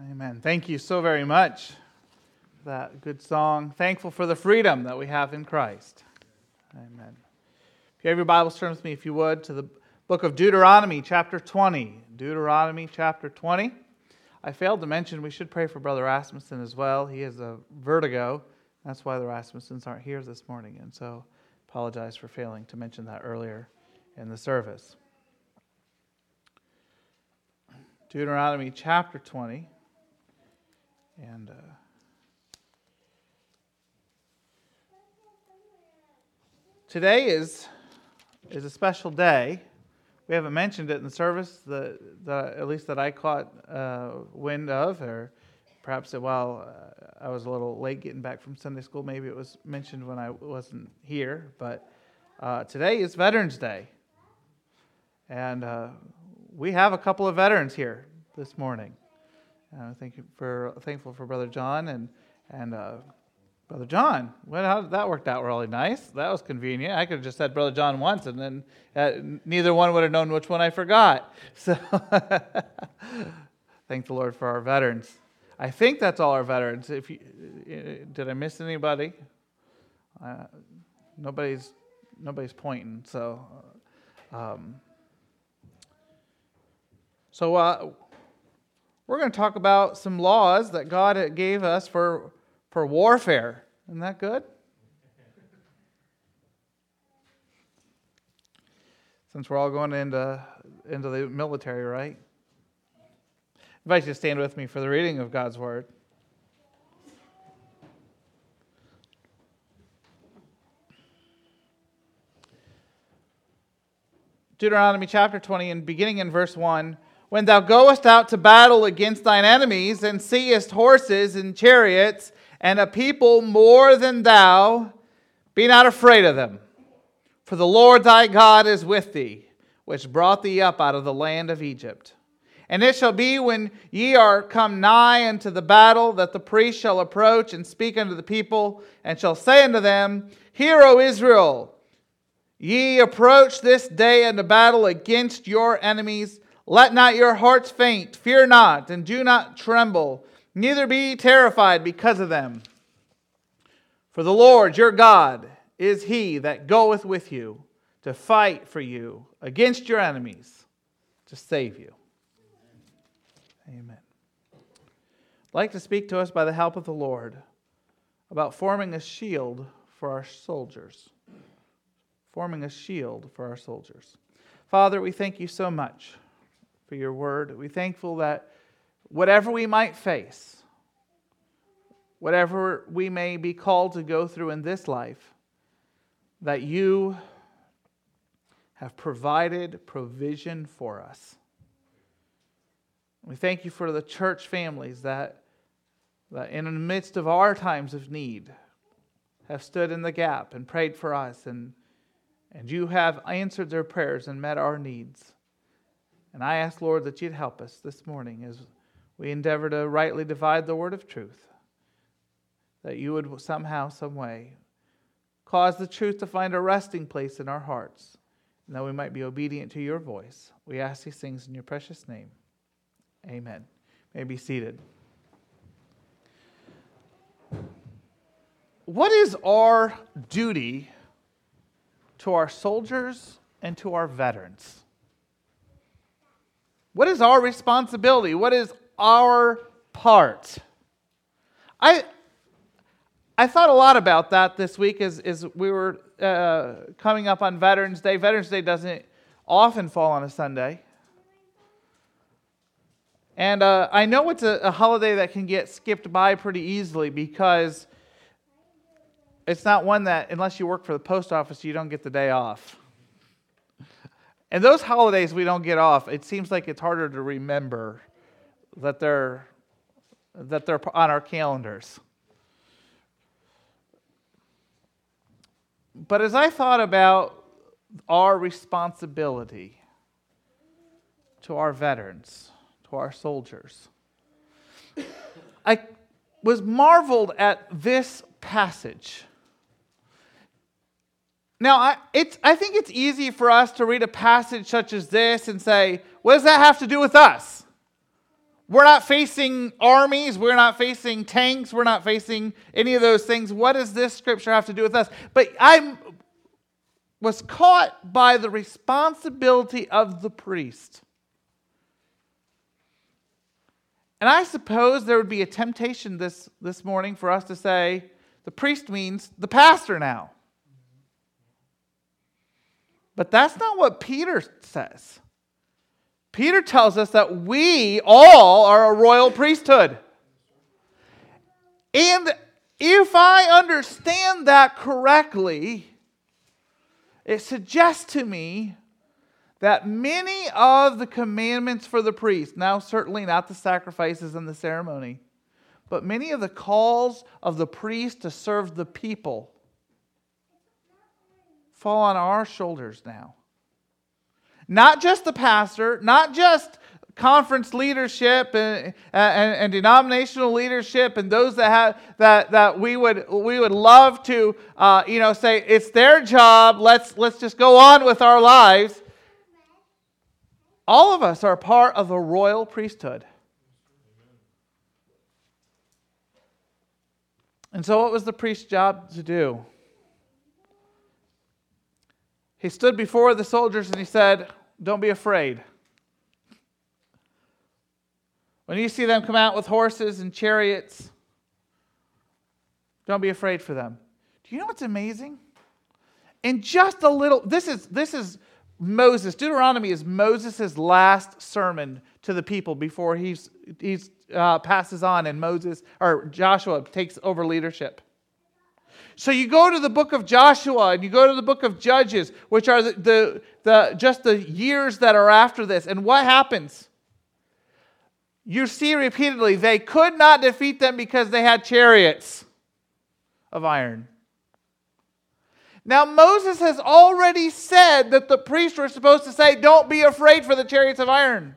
Amen. Thank you so very much for that good song. Thankful for the freedom that we have in Christ. Amen. If you have your Bibles, turn with me, if you would, to the book of Deuteronomy, chapter 20. Deuteronomy, chapter 20. I failed to mention we should pray for Brother Rasmussen as well. He has a vertigo. That's why the Rasmussens aren't here this morning. And so apologize for failing to mention that earlier in the service. Deuteronomy chapter 20. And uh, today is, is a special day. We haven't mentioned it in the service, the, the, at least that I caught uh, wind of, or perhaps while uh, I was a little late getting back from Sunday school, maybe it was mentioned when I wasn't here. But uh, today is Veterans Day. And uh, we have a couple of veterans here this morning. Uh, thank you for thankful for Brother John and and uh, Brother John. Well, how that worked out really nice. That was convenient. I could have just said Brother John once, and then uh, neither one would have known which one I forgot. So, thank the Lord for our veterans. I think that's all our veterans. If you, uh, did I miss anybody? Uh, nobody's nobody's pointing. So, um, so uh, we're going to talk about some laws that God gave us for, for warfare. Isn't that good? Since we're all going into, into the military, right? I invite you to stand with me for the reading of God's Word. Deuteronomy chapter 20, and beginning in verse 1 when thou goest out to battle against thine enemies, and seest horses and chariots, and a people more than thou, be not afraid of them. For the Lord thy God is with thee, which brought thee up out of the land of Egypt. And it shall be when ye are come nigh unto the battle, that the priest shall approach and speak unto the people, and shall say unto them, Hear, O Israel, ye approach this day unto battle against your enemies let not your hearts faint, fear not, and do not tremble, neither be terrified because of them. For the Lord your God is he that goeth with you to fight for you against your enemies, to save you. Amen. I'd like to speak to us by the help of the Lord about forming a shield for our soldiers. Forming a shield for our soldiers. Father, we thank you so much for your word. We're thankful that whatever we might face, whatever we may be called to go through in this life, that you have provided provision for us. We thank you for the church families that, that, in the midst of our times of need, have stood in the gap and prayed for us, and, and you have answered their prayers and met our needs. And I ask, Lord, that you'd help us this morning as we endeavor to rightly divide the word of truth. That you would somehow, some way, cause the truth to find a resting place in our hearts, and that we might be obedient to your voice. We ask these things in your precious name. Amen. You may be seated. What is our duty to our soldiers and to our veterans? What is our responsibility? What is our part? I, I thought a lot about that this week as, as we were uh, coming up on Veterans Day. Veterans Day doesn't often fall on a Sunday. And uh, I know it's a, a, holiday that can get skipped by pretty easily because it's not one that, unless you work for the post office, you don't get the day off. And those holidays we don't get off, it seems like it's harder to remember that they're, that they're on our calendars. But as I thought about our responsibility to our veterans, to our soldiers, I was marveled at this passage now, I, it's, I think it's easy for us to read a passage such as this and say, what does that have to do with us? We're not facing armies. We're not facing tanks. We're not facing any of those things. What does this scripture have to do with us? But I was caught by the responsibility of the priest. And I suppose there would be a temptation this, this morning for us to say the priest means the pastor now. But that's not what Peter says. Peter tells us that we all are a royal priesthood. And if I understand that correctly, it suggests to me that many of the commandments for the priest, now certainly not the sacrifices and the ceremony, but many of the calls of the priest to serve the people fall on our shoulders now. Not just the pastor, not just conference leadership and, and, and, denominational leadership and those that have that, that we would we would love to uh, you know say it's their job. Let's let's just go on with our lives. All of us are part of a royal priesthood. And so what was the priest's job to do he stood before the soldiers and he said don't be afraid. When you see them come out with horses and chariots, don't be afraid for them. Do you know what's amazing? In just a little, this is this is Moses. Deuteronomy is Moses' last sermon to the people before he's he's uh, passes on and Moses or Joshua takes over leadership. So you go to the book of Joshua and you go to the book of Judges, which are the, the, the, just the years that are after this. And what happens? You see repeatedly, they could not defeat them because they had chariots of iron. Now, Moses has already said that the priests were supposed to say, Don't be afraid for the chariots of iron.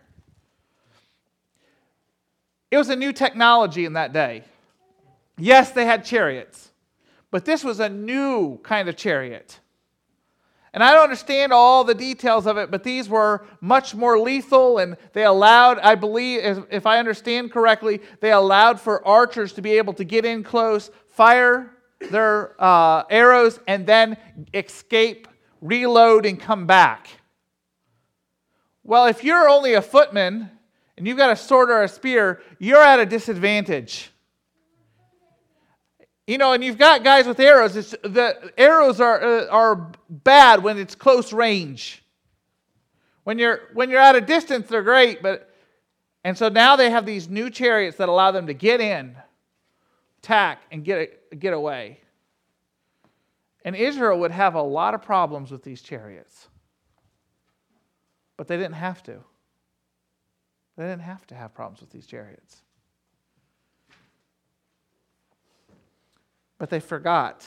It was a new technology in that day. Yes, they had chariots. But this was a new kind of chariot. And I don't understand all the details of it, but these were much more lethal, and they allowed, I believe, if I understand correctly, they allowed for archers to be able to get in close, fire their uh, arrows, and then escape, reload, and come back. Well, if you're only a footman and you've got a sword or a spear, you're at a disadvantage. You know, and you've got guys with arrows. It's, the arrows are, uh, are bad when it's close range. When you're, when you're at a distance, they're great, but and so now they have these new chariots that allow them to get in, attack, and get, get away. And Israel would have a lot of problems with these chariots. But they didn't have to. They didn't have to have problems with these chariots. But they forgot.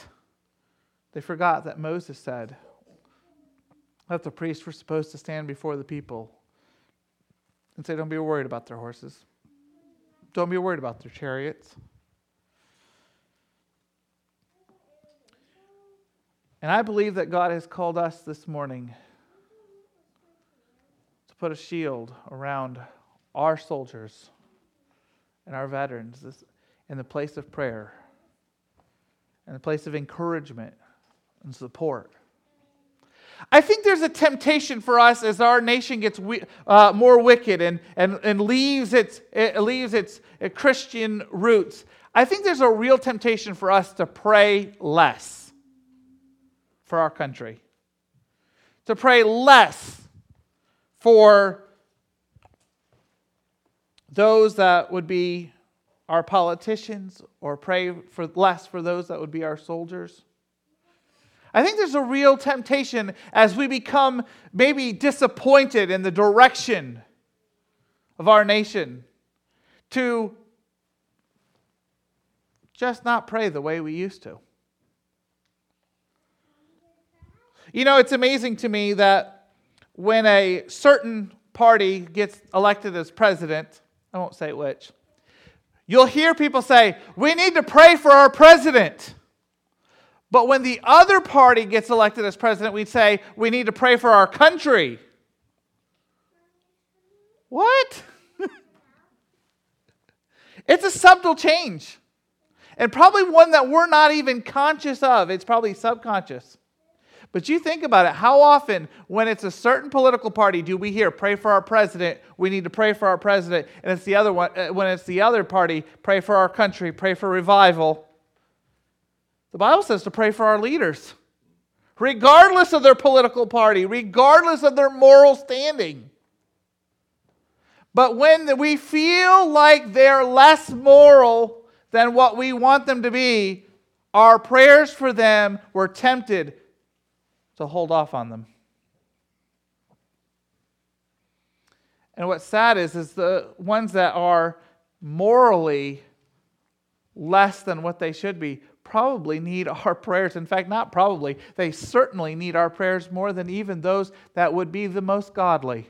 They forgot that Moses said that the priests were supposed to stand before the people and say, Don't be worried about their horses. Don't be worried about their chariots. And I believe that God has called us this morning to put a shield around our soldiers and our veterans in the place of prayer and a place of encouragement and support. I think there's a temptation for us as our nation gets uh, more wicked and, and, and leaves, its, it leaves its uh, Christian roots. I think there's a real temptation for us to pray less for our country, to pray less for those that would be our politicians or pray for less for those that would be our soldiers. I think there's a real temptation as we become maybe disappointed in the direction of our nation to just not pray the way we used to. You know, it's amazing to me that when a certain party gets elected as president, I won't say which, You'll hear people say, We need to pray for our president. But when the other party gets elected as president, we'd say, We need to pray for our country. What? It's a subtle change, and probably one that we're not even conscious of. It's probably subconscious. But you think about it, how often, when it's a certain political party, do we hear, pray for our president, we need to pray for our president, and it's the other one, uh, when it's the other party, pray for our country, pray for revival. The Bible says to pray for our leaders, regardless of their political party, regardless of their moral standing. But when we feel like they're less moral than what we want them to be, our prayers for them were tempted to hold off on them. And what's sad is, is the ones that are morally less than what they should be probably need our prayers. In fact, not probably, they certainly need our prayers more than even those that would be the most godly.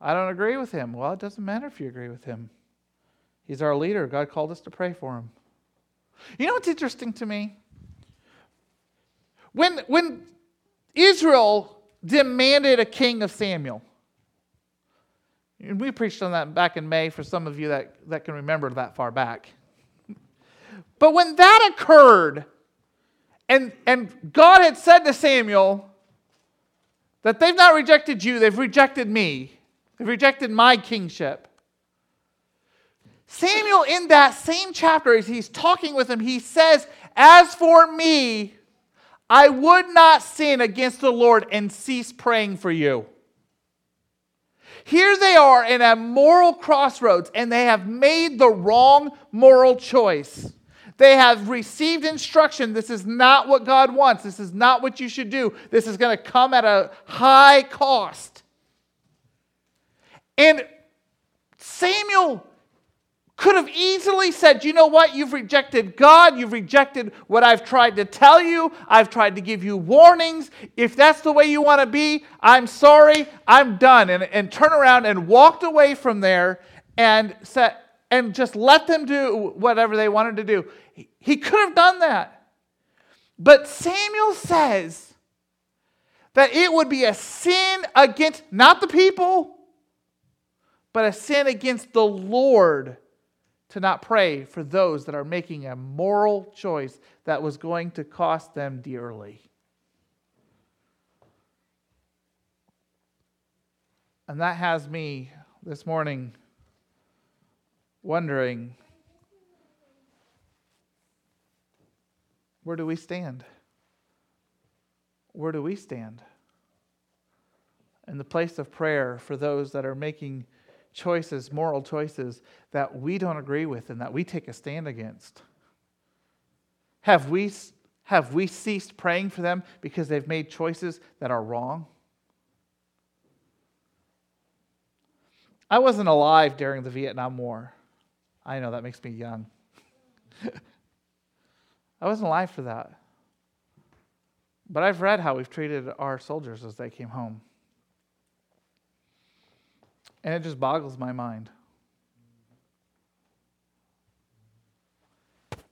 I don't agree with him. Well, it doesn't matter if you agree with him. He's our leader. God called us to pray for him. You know what's interesting to me? When, when Israel demanded a king of Samuel, and we preached on that back in May for some of you that, that can remember that far back. But when that occurred, and, and God had said to Samuel that they've not rejected you, they've rejected me, they've rejected my kingship. Samuel, in that same chapter, as he's talking with him, he says, As for me, I would not sin against the Lord and cease praying for you. Here they are in a moral crossroads, and they have made the wrong moral choice. They have received instruction. This is not what God wants. This is not what you should do. This is going to come at a high cost. And Samuel could have easily said, You know what? You've rejected God. You've rejected what I've tried to tell you. I've tried to give you warnings. If that's the way you want to be, I'm sorry. I'm done. And, and turn around and walked away from there and said, and just let them do whatever they wanted to do. He could have done that. But Samuel says that it would be a sin against not the people, but a sin against the Lord to not pray for those that are making a moral choice that was going to cost them dearly. And that has me this morning wondering where do we stand? Where do we stand? In the place of prayer for those that are making choices, moral choices that we don't agree with and that we take a stand against? Have we, have we ceased praying for them because they've made choices that are wrong? I wasn't alive during the Vietnam War. I know that makes me young. I wasn't alive for that. But I've read how we've treated our soldiers as they came home. And it just boggles my mind.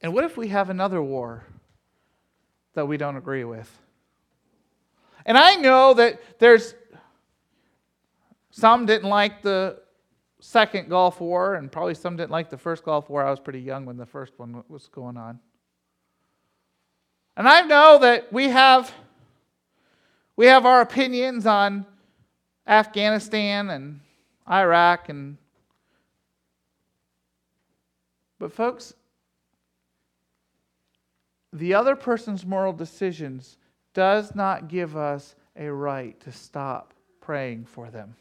And what if we have another war that we don't agree with? And I know that there's some didn't like the second Gulf War, and probably some didn't like the first Gulf War. I was pretty young when the first one was going on. And I know that we have we have our opinions on Afghanistan and Iraq and but folks the other person's moral decisions does not give us a right to stop praying for them.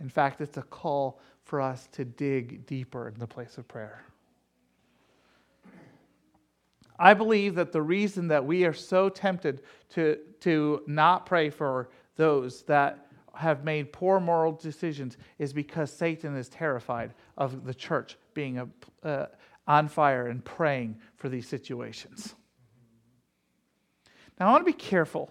In fact, it's a call for us to dig deeper in the place of prayer. I believe that the reason that we are so tempted to, to not pray for those that have made poor moral decisions is because Satan is terrified of the church being a, uh, on fire and praying for these situations. Now, I want to be careful.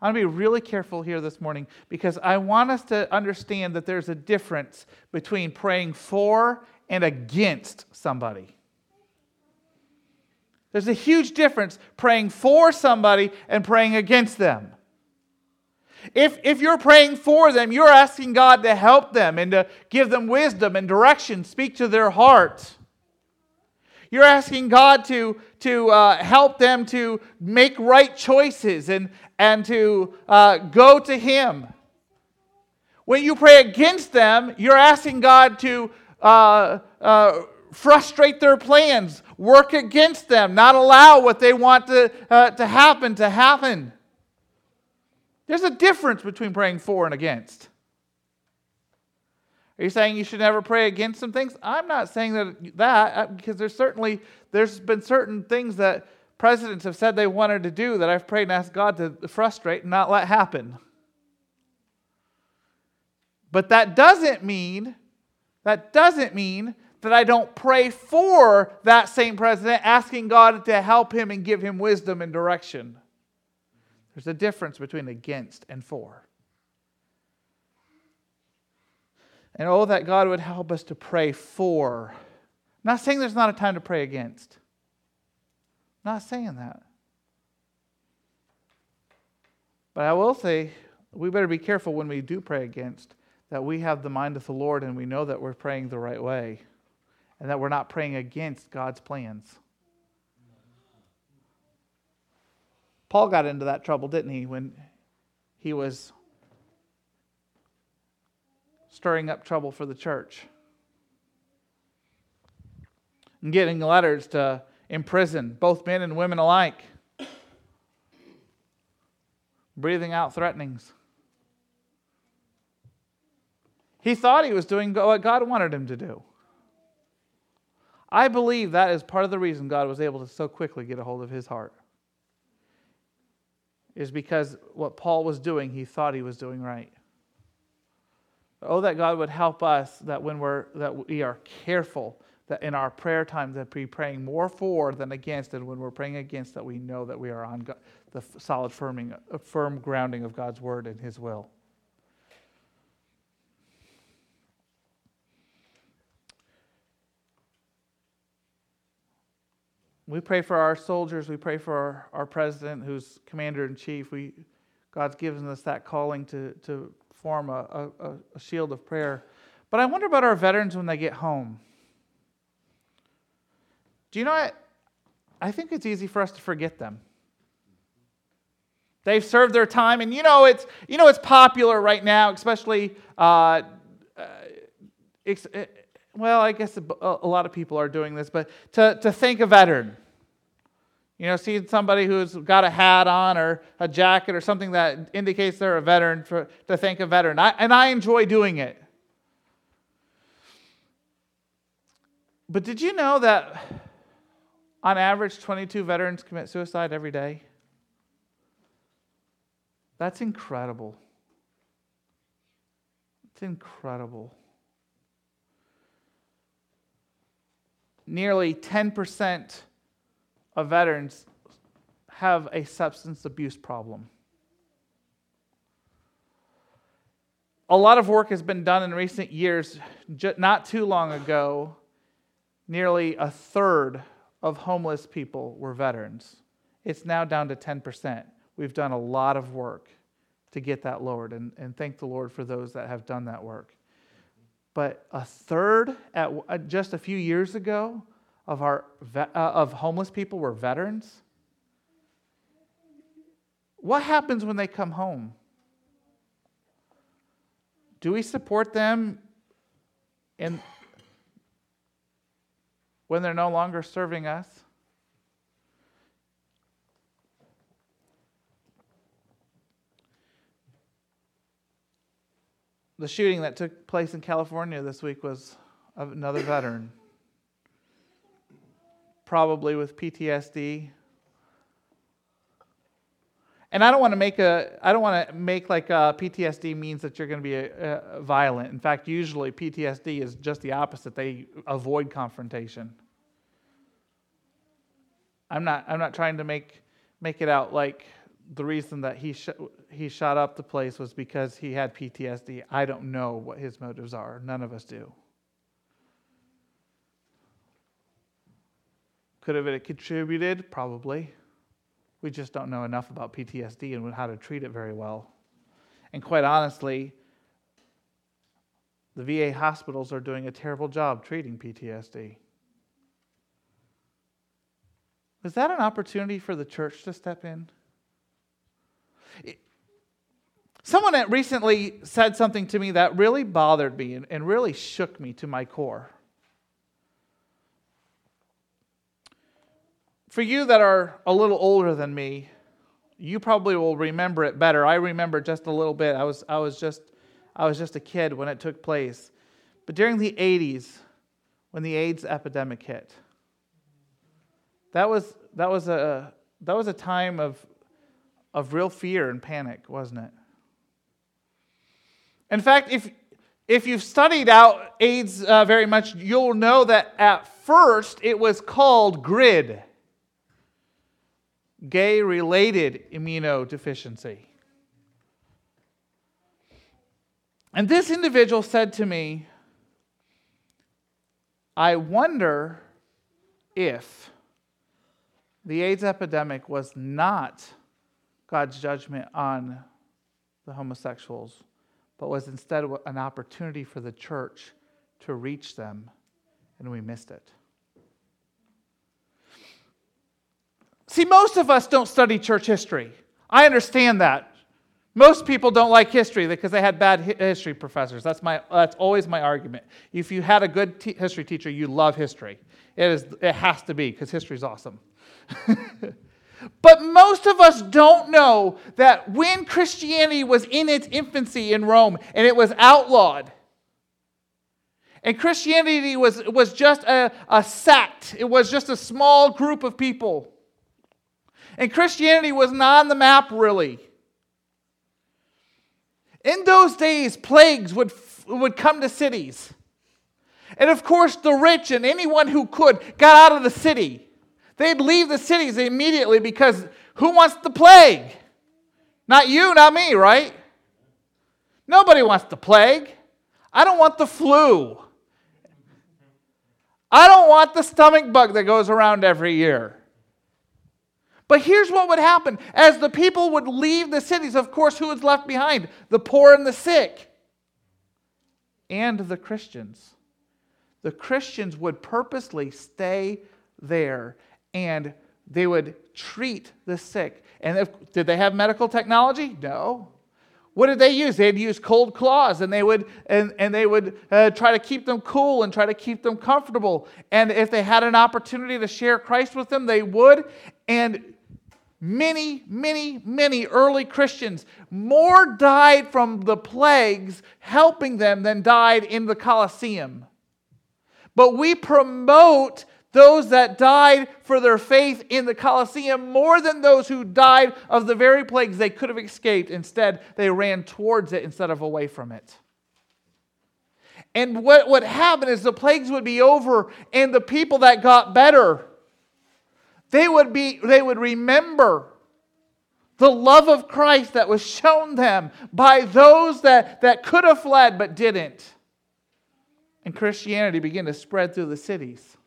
I want to be really careful here this morning because I want us to understand that there's a difference between praying for and against somebody. There's a huge difference praying for somebody and praying against them. If, if you're praying for them, you're asking God to help them and to give them wisdom and direction, speak to their heart. You're asking God to, to uh, help them to make right choices and, and to uh, go to Him. When you pray against them, you're asking God to uh, uh, frustrate their plans, work against them, not allow what they want to, uh, to happen to happen. There's a difference between praying for and against. Are you saying you should never pray against some things? I'm not saying that that uh, because there's certainly there's been certain things that presidents have said they wanted to do that I've prayed and asked God to frustrate and not let happen. But that doesn't mean that doesn't mean that I don't pray for that same president, asking God to help him and give him wisdom and direction. There's a difference between against and for. And oh, that God would help us to pray for. I'm not saying there's not a time to pray against. I'm not saying that. But I will say we better be careful when we do pray against that we have the mind of the Lord and we know that we're praying the right way and that we're not praying against God's plans. Paul got into that trouble, didn't he, when he was stirring up trouble for the church and getting letters to imprison both men and women alike, breathing out threatenings. He thought he was doing what God wanted him to do. I believe that is part of the reason God was able to so quickly get a hold of his heart. Is because what Paul was doing, he thought he was doing right. Oh, that God would help us that when we're that we are careful that in our prayer time that we're praying more for than against, and when we're praying against, that we know that we are on God, the solid firming, uh, firm grounding of God's word and His will. We pray for our soldiers. We pray for our, our president, who's commander in chief. We, God's given us that calling to, to form a, a, a shield of prayer. But I wonder about our veterans when they get home. Do you know what? I think it's easy for us to forget them. They've served their time, and you know it's you know it's popular right now, especially. Uh, uh, well, I guess a, lot of people are doing this, but to, to thank a veteran. You know, seeing somebody who's got a hat on or a jacket or something that indicates they're a veteran for, to thank a veteran. I, and I enjoy doing it. But did you know that on average 22 veterans commit suicide every day? That's incredible. It's incredible. Nearly 10% of veterans have a substance abuse problem. A lot of work has been done in recent years. Not too long ago, nearly a third of homeless people were veterans. It's now down to 10%. We've done a lot of work to get that lowered, and, and thank the Lord for those that have done that work but a third at uh, just a few years ago of our uh, of homeless people were veterans. What happens when they come home? Do we support them in when they're no longer serving us? The shooting that took place in California this week was of another veteran, probably with PTSD. And I don't want to make a I don't want to make like uh, a PTSD means that you're going to be a, a violent. In fact, usually PTSD is just the opposite. They avoid confrontation. I'm not I'm not trying to make make it out like the reason that he, sh- he shot up the place was because he had PTSD. I don't know what his motives are. None of us do. Could have it contributed? Probably. We just don't know enough about PTSD and how to treat it very well. And quite honestly, the VA hospitals are doing a terrible job treating PTSD. Is that an opportunity for the church to step in? Someone recently said something to me that really bothered me and, really shook me to my core. For you that are a little older than me, you probably will remember it better. I remember just a little bit. I was, I was, just, I was just a kid when it took place. But during the 80s, when the AIDS epidemic hit, that was, that was, a, that was a time of, of real fear and panic, wasn't it? In fact, if, if you've studied out AIDS uh, very much, you'll know that at first it was called GRID gay related immunodeficiency. And this individual said to me, I wonder if the AIDS epidemic was not God's judgment on the homosexuals, but was instead an opportunity for the church to reach them, and we missed it. See, most of us don't study church history. I understand that. Most people don't like history because they had bad history professors. That's, my, that's always my argument. If you had a good t- history teacher, you love history. It, is, it has to be because history is awesome. but most of us don't know that when Christianity was in its infancy in Rome and it was outlawed, and Christianity was, was just a, a sect, it was just a small group of people and Christianity was not on the map really. In those days, plagues would, would come to cities. And of course, the rich and anyone who could got out of the city. They'd leave the cities immediately because who wants the plague? Not you, not me, right? Nobody wants the plague. I don't want the flu. I don't want the stomach bug that goes around every year. But here's what would happen as the people would leave the cities, of course, who was left behind? The poor and the sick, and the Christians. The Christians would purposely stay there and they would treat the sick. And if, did they have medical technology? No. What did they use? They'd use cold claws and they would, and, and they would uh, try to keep them cool and try to keep them comfortable. And if they had an opportunity to share Christ with them, they would. And Many, many, many early Christians, more died from the plagues helping them than died in the Colosseum. But we promote those that died for their faith in the Colosseum more than those who died of the very plagues they could have escaped. Instead, they ran towards it instead of away from it. And what would happen is the plagues would be over, and the people that got better they would, be, they would remember the love of Christ that was shown them by those that, that could have fled but didn't. And Christianity began to spread through the cities.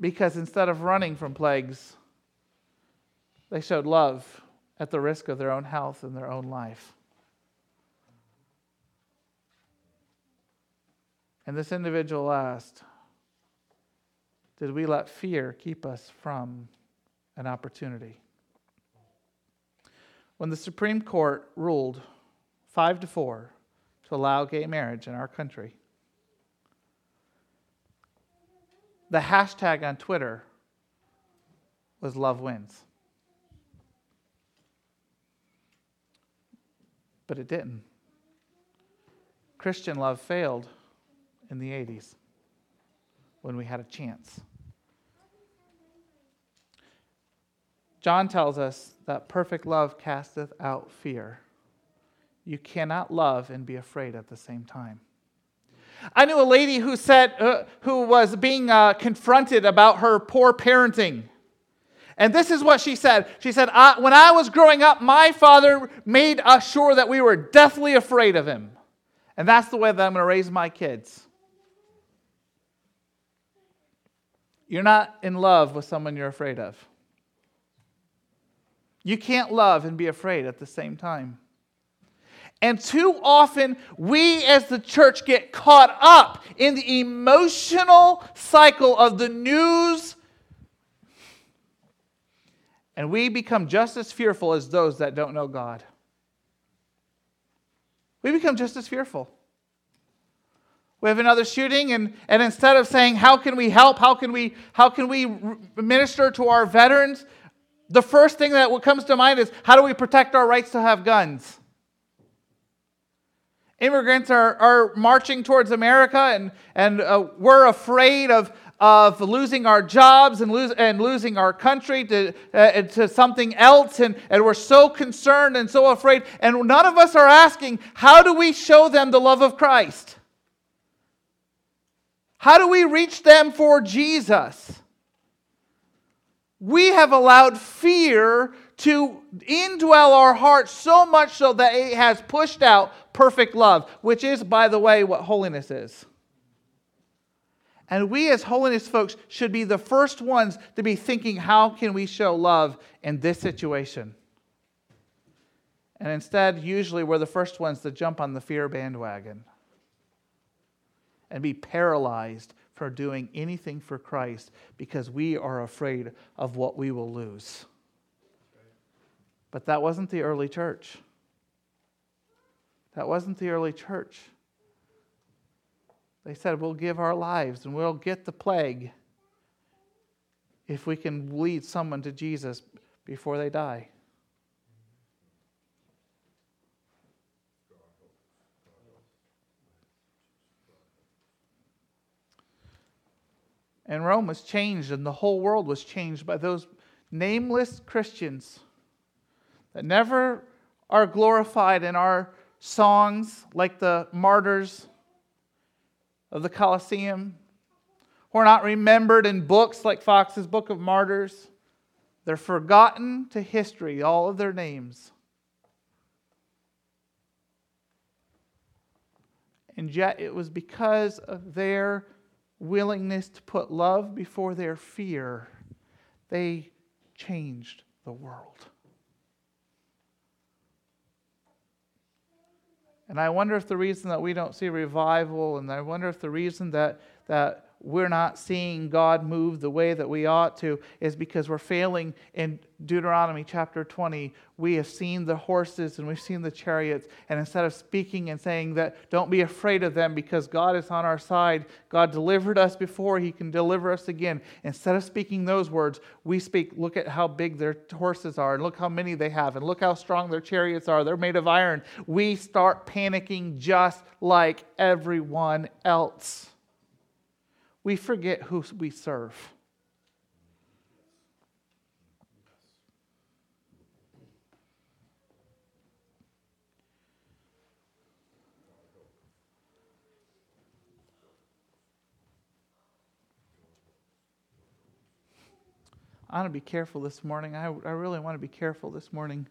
Because instead of running from plagues, they showed love at the risk of their own health and their own life. And this individual asked, did we let fear keep us from an opportunity? When the Supreme Court ruled 5 to 4 to allow gay marriage in our country, the hashtag on Twitter was love wins. But it didn't. Christian love failed in the 80s when we had a chance. John tells us that perfect love casteth out fear. You cannot love and be afraid at the same time. I knew a lady who said, uh, who was being uh, confronted about her poor parenting. And this is what she said. She said, I, When I was growing up, my father made us sure that we were deathly afraid of him. And that's the way that I'm going to raise my kids. You're not in love with someone you're afraid of. You can't love and be afraid at the same time. And too often, we as the church get caught up in the emotional cycle of the news, and we become just as fearful as those that don't know God. We become just as fearful. We have another shooting, and, and instead of saying, How can we help? How can we, how can we minister to our veterans? The first thing that comes to mind is, How do we protect our rights to have guns? Immigrants are, are marching towards America, and, and uh, we're afraid of, of losing our jobs and, lose, and losing our country to, uh, to something else. And, and we're so concerned and so afraid. And none of us are asking, how do we show them the love of Christ? How do we reach them for Jesus? We have allowed fear to indwell our hearts so much so that it has pushed out perfect love, which is, by the way, what holiness is. And we as holiness folks should be the first ones to be thinking, how can we show love in this situation? And instead, usually we're the first ones to jump on the fear bandwagon and be paralyzed for doing anything for Christ because we are afraid of what we will lose. But that wasn't the early church. That wasn't the early church. They said, We'll give our lives and we'll get the plague if we can lead someone to Jesus before they die. And Rome was changed, and the whole world was changed by those nameless Christians that never are glorified in our songs like the martyrs of the Colosseum, who are not remembered in books like Fox's Book of Martyrs. They're forgotten to history, all of their names. And yet it was because of their willingness to put love before their fear, they changed the world. And I wonder if the reason that we don't see revival, and I wonder if the reason that, that we're not seeing God move the way that we ought to is because we're failing in Deuteronomy chapter 20. We have seen the horses and we've seen the chariots, and instead of speaking and saying that, don't be afraid of them because God is on our side, God delivered us before, He can deliver us again. Instead of speaking those words, we speak, look at how big their horses are, and look how many they have, and look how strong their chariots are. They're made of iron. We start panicking just like everyone else we forget who we serve. I want to be careful this morning. I, I really want to be careful this morning.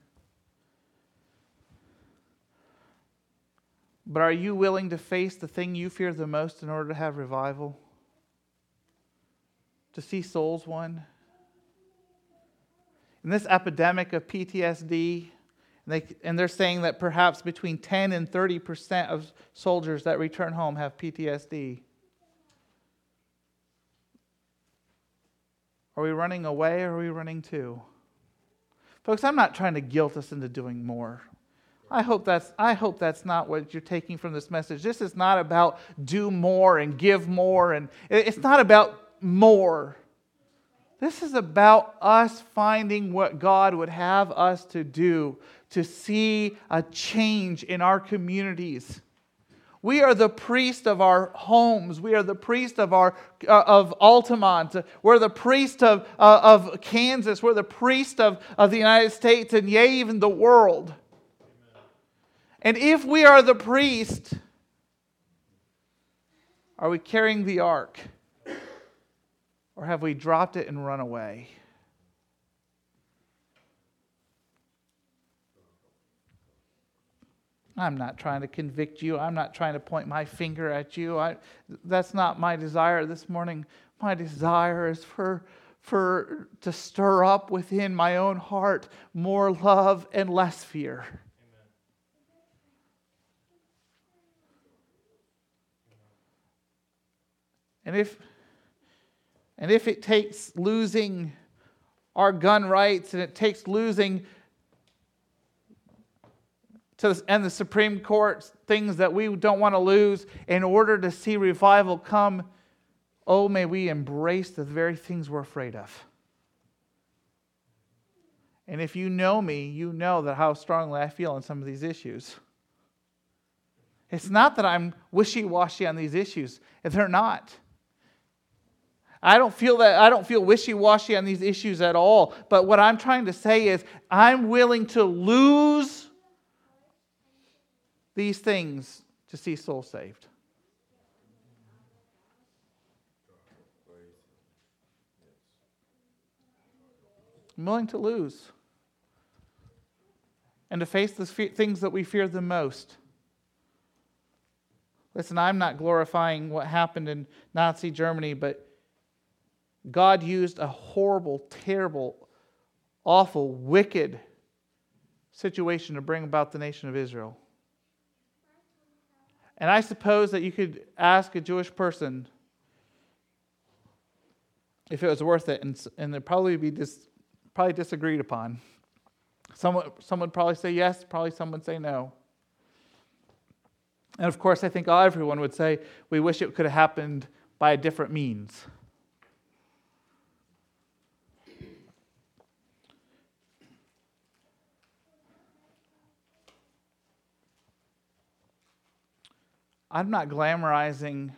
But are you willing to face the thing you fear the most in order to have revival? To see souls won. In this epidemic of PTSD, and, they, and they're saying that perhaps between 10 and 30% of soldiers that return home have PTSD. Are we running away or are we running to? Folks, I'm not trying to guilt us into doing more. I hope that's I hope that's not what you're taking from this message. This is not about do more and give more and it's not about more. This is about us finding what God would have us to do to see a change in our communities. We are the priest of our homes. We are the priest of, our, uh, of Altamont. We're the priest of, uh, of Kansas. We're the priest of, of the United States and, yea, even the world. And if we are the priest, are we carrying the ark? Or have we dropped it and run away? I'm not trying to convict you. I'm not trying to point my finger at you. I, that's not my desire this morning. My desire is for, for to stir up within my own heart more love and less fear. Amen. And if and if it takes losing our gun rights and it takes losing to and the Supreme Court things that we don't want to lose in order to see revival come, oh, may we embrace the very things we're afraid of. And if you know me, you know that how strongly I feel on some of these issues. It's not that I'm wishy washy on these issues, they're not. I don't feel that I don't feel wishy-washy on these issues at all. But what I'm trying to say is I'm willing to lose these things to see souls saved. I'm willing to lose and to face the things that we fear the most. Listen, I'm not glorifying what happened in Nazi Germany, but God used a horrible, terrible, awful, wicked situation to bring about the nation of Israel. And I suppose that you could ask a Jewish person if it was worth it, and, and it'd probably be dis, probably disagreed upon. Someone, some would probably say yes, probably some would say no. And of course, I think everyone would say we wish it could have happened by a different means. I'm not glamorizing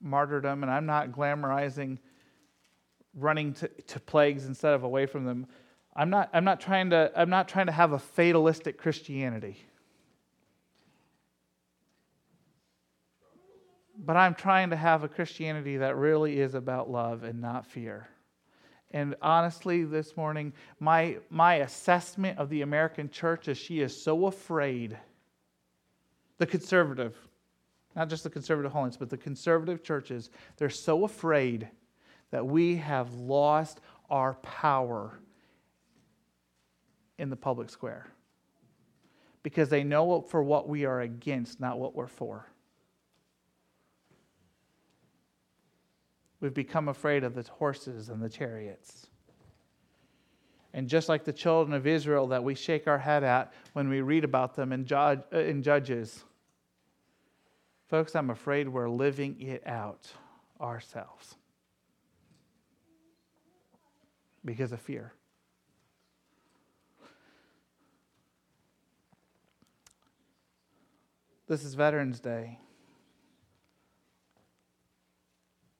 martyrdom and I'm not glamorizing running to, to plagues instead of away from them. I'm not, I'm, not trying to, I'm not trying to have a fatalistic Christianity. But I'm trying to have a Christianity that really is about love and not fear. And honestly, this morning, my, my assessment of the American church is she is so afraid, the conservative, not just the conservative holiness, but the conservative churches, they're so afraid that we have lost our power in the public square because they know for what we are against, not what we're for. We've become afraid of the horses and the chariots. And just like the children of Israel that we shake our head at when we read about them in, uh, in Judges, Folks, I'm afraid we're living it out ourselves because of fear. This is Veterans Day.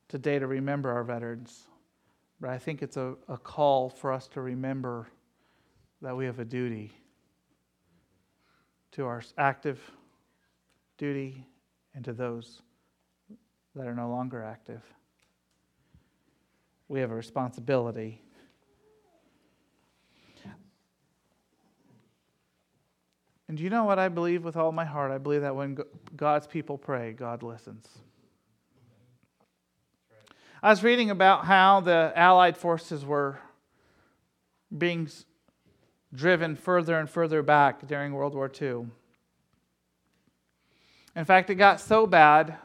Today to remember our veterans. But I think it's a, a call for us to remember that we have a duty to our active duty and to those that are no longer active. We have a responsibility. And do you know what I believe with all my heart? I believe that when God's people pray, God listens. I was reading about how the Allied forces were being driven further and further back during World War II. In fact, it got so bad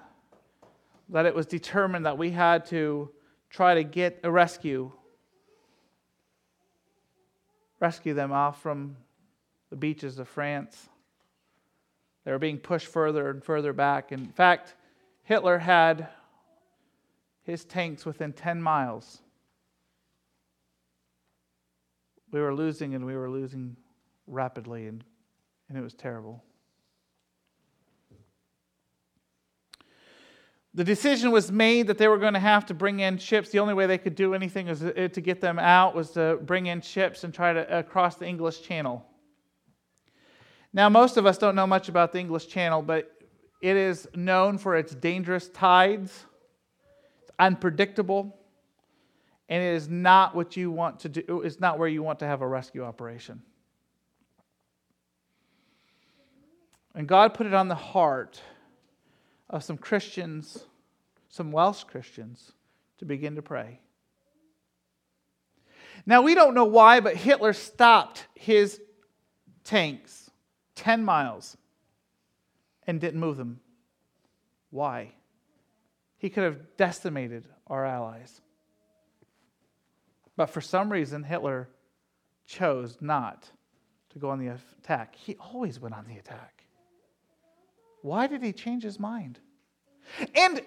that it was determined that we had to try to get a rescue, rescue them off from the beaches of France. They were being pushed further and further back. In fact, Hitler had his tanks within 10 miles. We were losing, and we were losing rapidly, and, and it was terrible. The decision was made that they were going to have to bring in ships. The only way they could do anything was uh, to get them out was to bring in ships and try to uh, cross the English Channel. Now, most of us don't know much about the English Channel, but it is known for its dangerous tides, it's unpredictable, and it is not what you want to do. It's not where you want to have a rescue operation. And God put it on the heart of some Christians, some Welsh Christians, to begin to pray. Now, we don't know why, but Hitler stopped his tanks 10 miles and didn't move them. Why? he could have decimated our allies. But for some reason, Hitler chose not to go on the attack. He always went on the attack. Why did he change his mind? And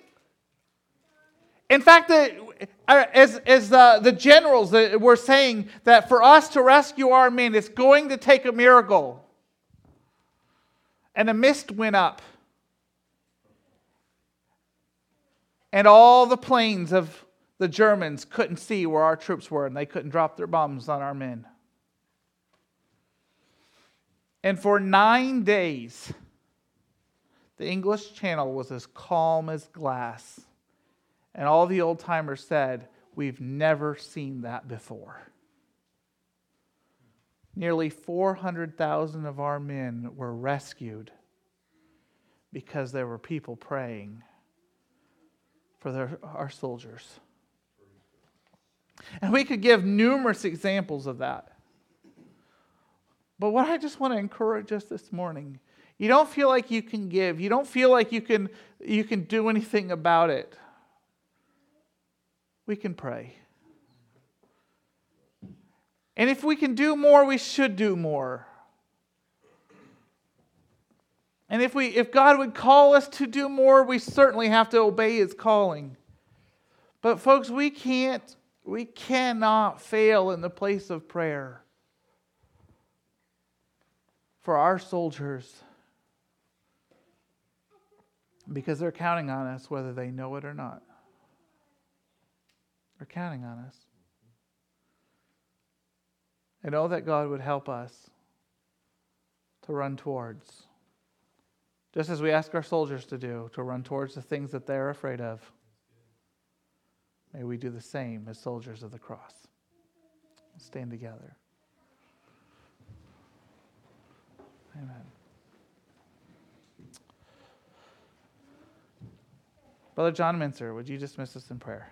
in fact, the, uh, as, as the, the generals were saying that for us to rescue our men, it's going to take a miracle. And a mist went up. And all the planes of the Germans couldn't see where our troops were, and they couldn't drop their bombs on our men. And for nine days, the English Channel was as calm as glass. And all the old timers said, We've never seen that before. Nearly 400,000 of our men were rescued because there were people praying for their, our soldiers. And we could give numerous examples of that. But what I just want to encourage us this morning, you don't feel like you can give, you don't feel like you can, you can do anything about it. We can pray. And if we can do more, we should do more. And if we if God would call us to do more, we certainly have to obey his calling. But folks, we can't we cannot fail in the place of prayer for our soldiers because they're counting on us whether they know it or not. They're counting on us. I know that God would help us to run towards, just as we ask our soldiers to do, to run towards the things that they're afraid of. May we do the same as soldiers of the cross. Stand together. Amen. Brother John Mincer, would you dismiss us in prayer?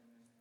Amen.